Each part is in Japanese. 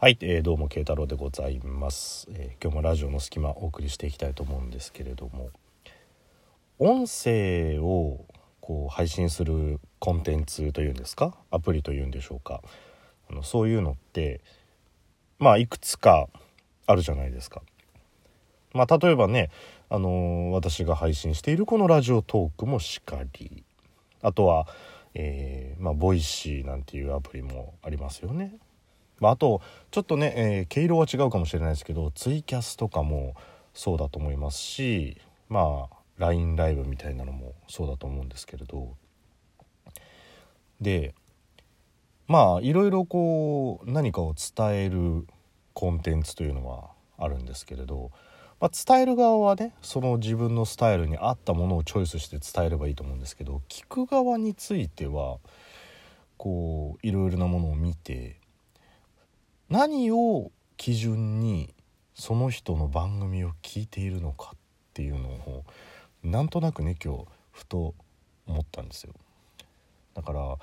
はい、えー、どうも慶太郎でございます、えー今日もラジオの隙間お送りしていきたいと思うんですけれども音声をこう配信するコンテンツというんですか？アプリというんでしょうか？あのそういうのってまあいくつかあるじゃないですか。まあ例えばね、あのー私が配信しているこのラジオトークもしかりあとは、えーまあ、ボイシーなんていうアプリもありますよね。まあ、あとちょっとね、えー毛色は違うかもしれないですけどツイキャスとかもそうだと思いますしまあ LINE ライブみたいなのもそうだと思うんですけれど。でまあいろいろこう何かを伝えるコンテンツというのはあるんですけれど、まあ、伝える側はねその自分のスタイルに合ったものをチョイスして伝えればいいと思うんですけど聞く側についてはこういろいろなものを見て何を基準にその人の番組を聞いているのかっていうのをなんとなくね今日ふと思ったんですよ。だから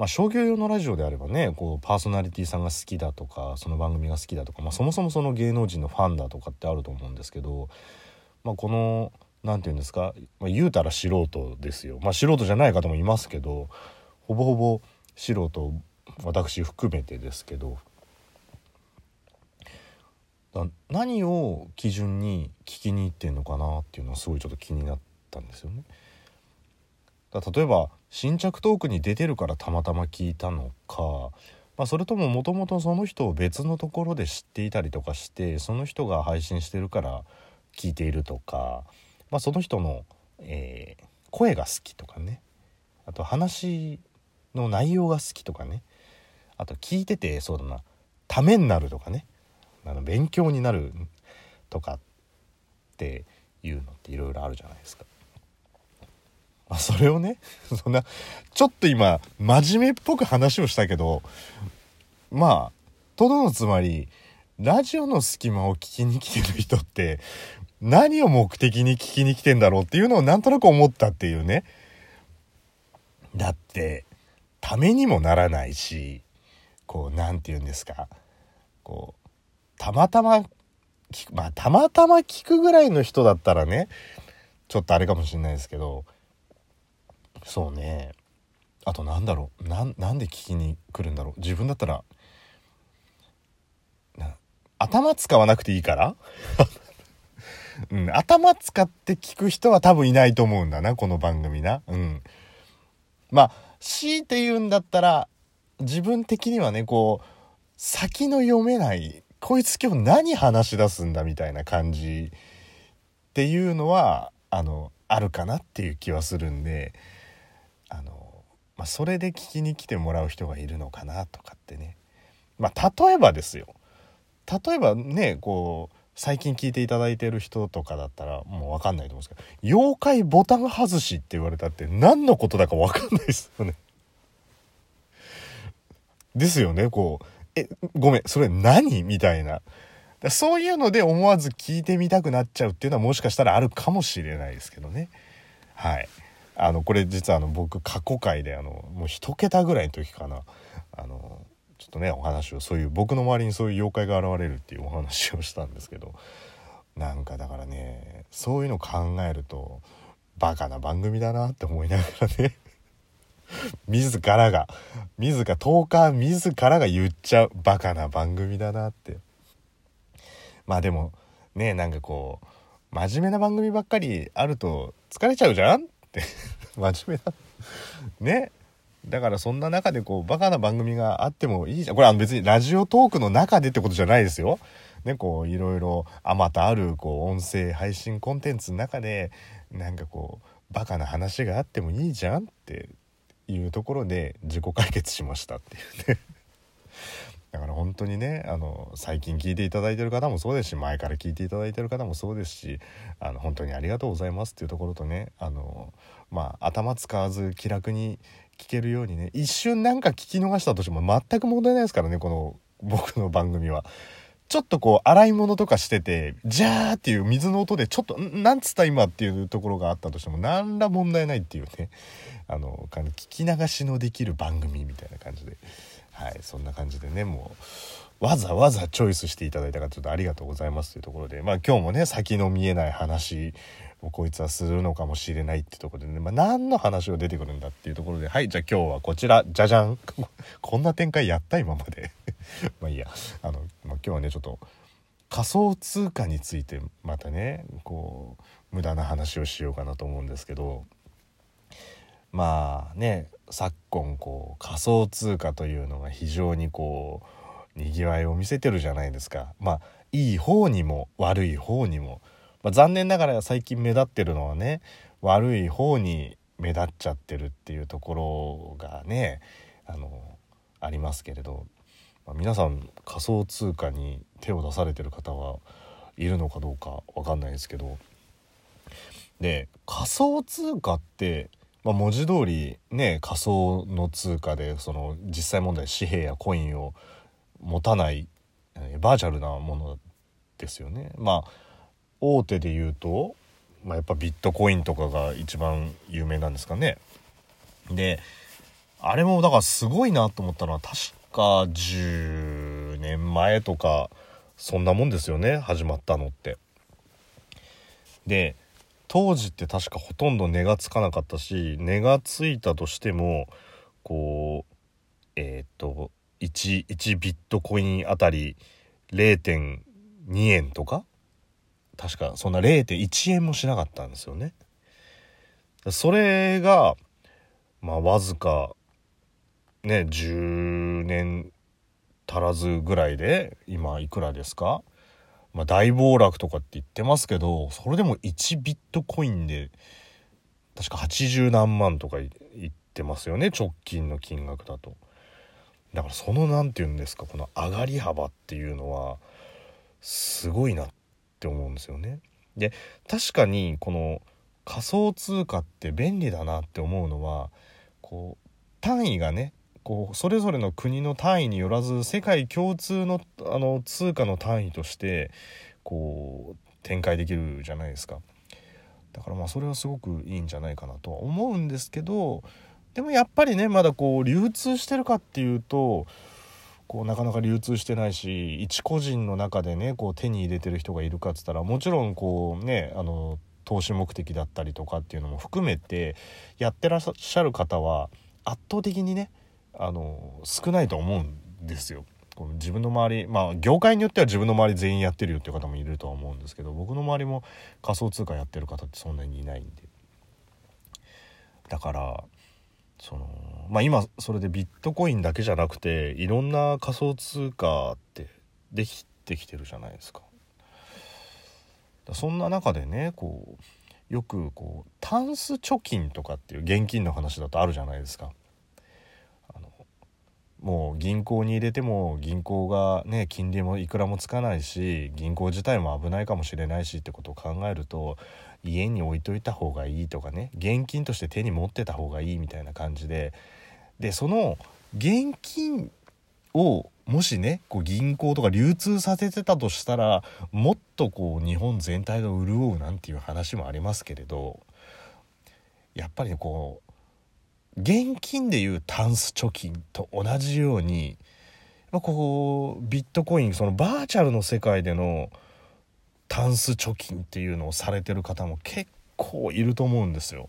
まあ、商業用のラジオであればねこうパーソナリティーさんが好きだとかその番組が好きだとか、まあ、そもそもその芸能人のファンだとかってあると思うんですけど、まあ、この何て言うんですか、まあ、言うたら素人ですよ、まあ、素人じゃない方もいますけどほぼほぼ素人私含めてですけど何を基準に聞きに行ってんのかなっていうのはすごいちょっと気になったんですよね。だ例えば新着トークに出てるからたまたま聞いたのか、まあ、それとももともとその人を別のところで知っていたりとかしてその人が配信してるから聞いているとか、まあ、その人の、えー声が好きとかね。あと話の内容が好きとかね。あと聞いててそうだなためになるとかね。あの勉強になるとかっていうのっていろいろあるじゃないですか。まあ、それをね そんなちょっと今真面目っぽく話をしたけどまあとどのつまりラジオの隙間を聞きに来てる人って何を目的に聞きに来てんだろうっていうのをなんとなく思ったっていうねだってためにもならないしこう何て言うんですかこうたまたま聞くまあたまたま聞くぐらいの人だったらねちょっとあれかもしれないですけどそうね。あとなんだろう。なんなんで聞きに来るんだろう。自分だったら頭使わなくていいから、うん、頭使って聞く人は多分いないと思うんだなこの番組な。うん。まあ強いて言うんだったら自分的にはねこう先の読めないこいつ今日何話し出すんだみたいな感じっていうのはあのあるかなっていう気はするんであの、まあ、それで聞きに来てもらう人がいるのかなとかってね。まあ例えばですよ。例えばねこう最近聞いていただいてる人とかだったらもう分かんないと思うんですけど「妖怪ボタン外し」って言われたって何のことだか分かんないですよね。ですよねこう「ごめんそれ何?」みたいな。そういうので思わず聞いてみたくなっちゃうっていうのはもしかしたらあるかもしれないですけどね。はい。あのこれ実はあの僕過去回であのもう一桁ぐらいの時かなあのちょっとねお話をそういう僕の周りにそういう妖怪が現れるっていうお話をしたんですけどなんかだからねそういうの考えるとバカな番組だなって思いながらね 自らが。自らトーカー自らが言っちゃうバカな番組だなって。まあでもねなんかこう真面目な番組ばっかりあると疲れちゃうじゃんって。真面目な。ね。だからそんな中でこうバカな番組があってもいいじゃん。これは別にラジオトークの中でってことじゃないですよ。ねこういろいろあまたあるこう音声配信コンテンツの中でなんかこうバカな話があってもいいじゃんって。いうところで自己解決しましたっていうね。だから本当にねあの最近聞いていただいてる方もそうですし前から聞いていただいてる方もそうですしあの本当にありがとうございますっていうところとねあのまあ頭使わず気楽に聞けるようにね一瞬なんか聞き逃したとしても全く問題ないですからねこの僕の番組は。ちょっとこう洗い物とかしててジャーっていう水の音でちょっとなんつった今っていうところがあったとしても何ら問題ないっていうねあの聞き流しのできる番組みたいな感じで。はいそんな感じでねもうわざわざチョイスしていただいたかちょっとありがとうございますというところでまあ今日もね先の見えない話をこいつはするのかもしれないってところでね、まあ、何の話が出てくるんだっていうところではいじゃあ今日はこちら。じゃじゃん。こんな展開やった今まで。まあいいや。あの、まあ、今日はねちょっと仮想通貨についてまたねこう無駄な話をしようかなと思うんですけどまあね昨今こう仮想通貨というのが非常にこうにぎわいを見せてるじゃないですか。まあいい方にも悪い方にも、まあ、残念ながら最近目立ってるのはね悪い方に目立っちゃってるっていうところがねあのありますけれど、まあ、皆さん仮想通貨に手を出されてる方はいるのかどうか分かんないですけど。で仮想通貨ってまあ、文字通りね仮想の通貨でその実際問題紙幣やコインを持たない、バーチャルなものですよね。まあ大手で言うと、まあ、やっぱビットコインとかが一番有名なんですかね。であれもだからすごいなと思ったのは確か10年前とかそんなもんですよね始まったのって。で当時って確かほとんど値がつかなかったし値がついたとしてもこうえっ、と 1, 1ビットコインあたり0.2円とか？確かそんな0.1円もしなかったんですよね。それがまあわずかね10年足らずぐらいで今いくらですか？まあ、大暴落とかって言ってますけどそれでも1ビットコインで確か80何万とか言ってますよね直近の金額だと。だからその何て言うんですかこの上がり幅っていうのはすごいなって思うんですよね。で確かにこの仮想通貨って便利だなって思うのはこう単位がねこうそれぞれの国の単位によらず世界共通のあの通貨の単位としてこう展開できるじゃないですかだからまあそれはすごくいいんじゃないかなとは思うんですけどでもやっぱりねまだこう流通してるかっていうとこうなかなか流通してないし一個人の中でねこう手に入れてる人がいるかっつったらもちろんこうねあの投資目的だったりとかっていうのも含めてやってらっしゃる方は圧倒的にねあの少ないと思うんですよ。この自分の周りまあ業界によっては自分の周り全員やってるよっていう方もいるとは思うんですけど僕の周りも仮想通貨やってる方ってそんなにいないんでだからそのまあ今それでビットコインだけじゃなくていろんな仮想通貨ってできてきてるじゃないですか。そんな中でねこうよくこうタンス貯金とかっていう現金の話だとあるじゃないですか。もう銀行に入れても銀行がね金利もいくらもつかないし銀行自体も危ないかもしれないしってことを考えると家に置いといた方がいいとかね現金として手に持ってた方がいいみたいな感じででその現金をもしねこう銀行とか流通させてたとしたらもっとこう日本全体が潤うなんていう話もありますけれどやっぱりこう現金でいうタンス貯金と同じようにこうビットコインそのバーチャルの世界でのタンス貯金っていうのをされてる方も結構いると思うんですよ。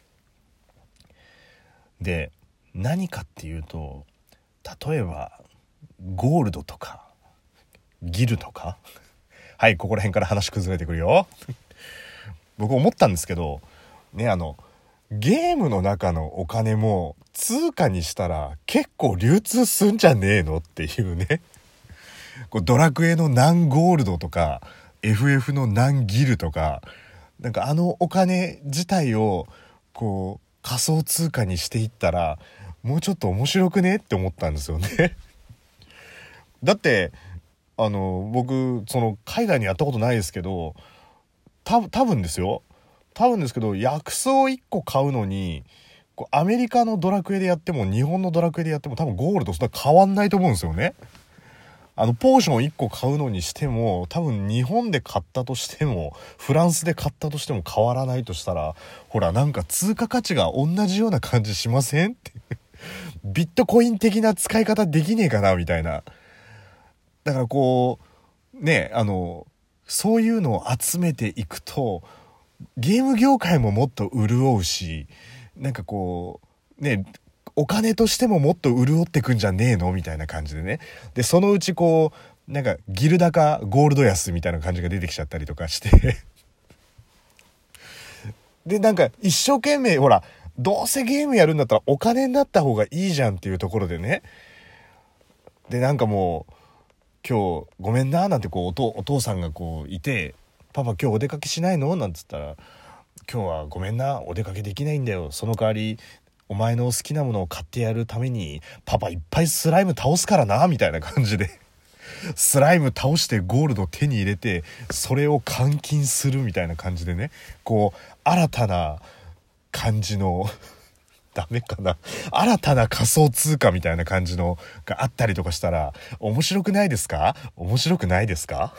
で何かっていうと例えばゴールドとかギルとかはいここら辺から話崩れてくるよ僕思ったんですけどねあのゲームの中のお金も通貨にしたら結構流通すんじゃねえのっていうね。こうドラクエの何ゴールドとか FF の何ギルとかなんかあのお金自体をこう仮想通貨にしていったらもうちょっと面白くねって思ったんですよね だってあの僕その海外にやったことないですけど多分ですよ多分ですけど薬草1個買うのにアメリカのドラクエでやっても日本のドラクエでやっても多分ゴールドそんな変わんないと思うんですよね。あのポーション1個買うのにしても多分日本で買ったとしてもフランスで買ったとしても変わらないとしたらほらなんか通貨価値が同じような感じしません？っ てビットコイン的な使い方できねえかなみたいな。だからこう、ね、あの、そういうのを集めていくと、ゲーム業界ももっと潤うし、なんかこう、ね、お金としてももっと潤ってくんじゃねえのみたいな感じでね。で、そのうちこう、なんかギル高ゴールド安みたいな感じが出てきちゃったりとかして で、なんか一生懸命、ほら、どうせゲームやるんだったらお金になった方がいいじゃんっていうところでね。で、なんかもう、今日ごめんななんてこうおお父さんがこういて「パパ今日お出かけしないの?」なんつったら「今日はごめんなお出かけできないんだよ。その代わりお前の好きなものを買ってやるためにパパいっぱいスライム倒すからな」みたいな感じで スライム倒してゴールド手に入れてそれを換金するみたいな感じでねこう新たな感じの ダメかな。新たな仮想通貨みたいな感じのがあったりとかしたら面白くないですか？面白くないですか？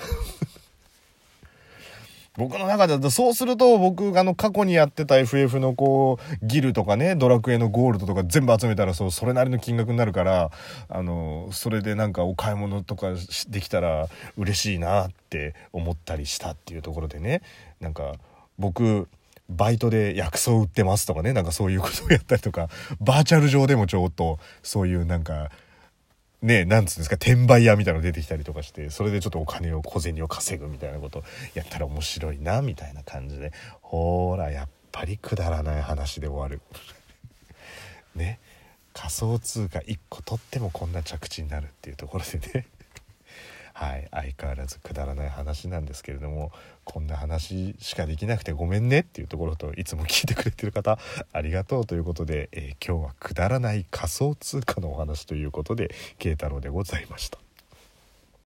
僕の中でだとそうすると僕があの過去にやってた FF のこうギルとかねドラクエのゴールドとか全部集めたらそうそれなりの金額になるからあのそれでなんかお買い物とかできたら嬉しいなって思ったりしたっていうところでね。なんか僕バイトで薬草売ってますとかねなんかそういうことをやったりとかバーチャル上でもちょっとそういうなんかねなんつうんですか転売屋みたいなの出てきたりとかしてそれでちょっとお金を小銭を稼ぐみたいなことやったら面白いなみたいな感じで。ほらやっぱりくだらない話で終わる。ね。仮想通貨1個取ってもこんな着地になるっていうところでね。はい相変わらずくだらない話なんですけれどもこんな話しかできなくてごめんねっていうところといつも聞いてくれてる方ありがとうということで、えー、今日はくだらない仮想通貨のお話ということで慶太郎でございました。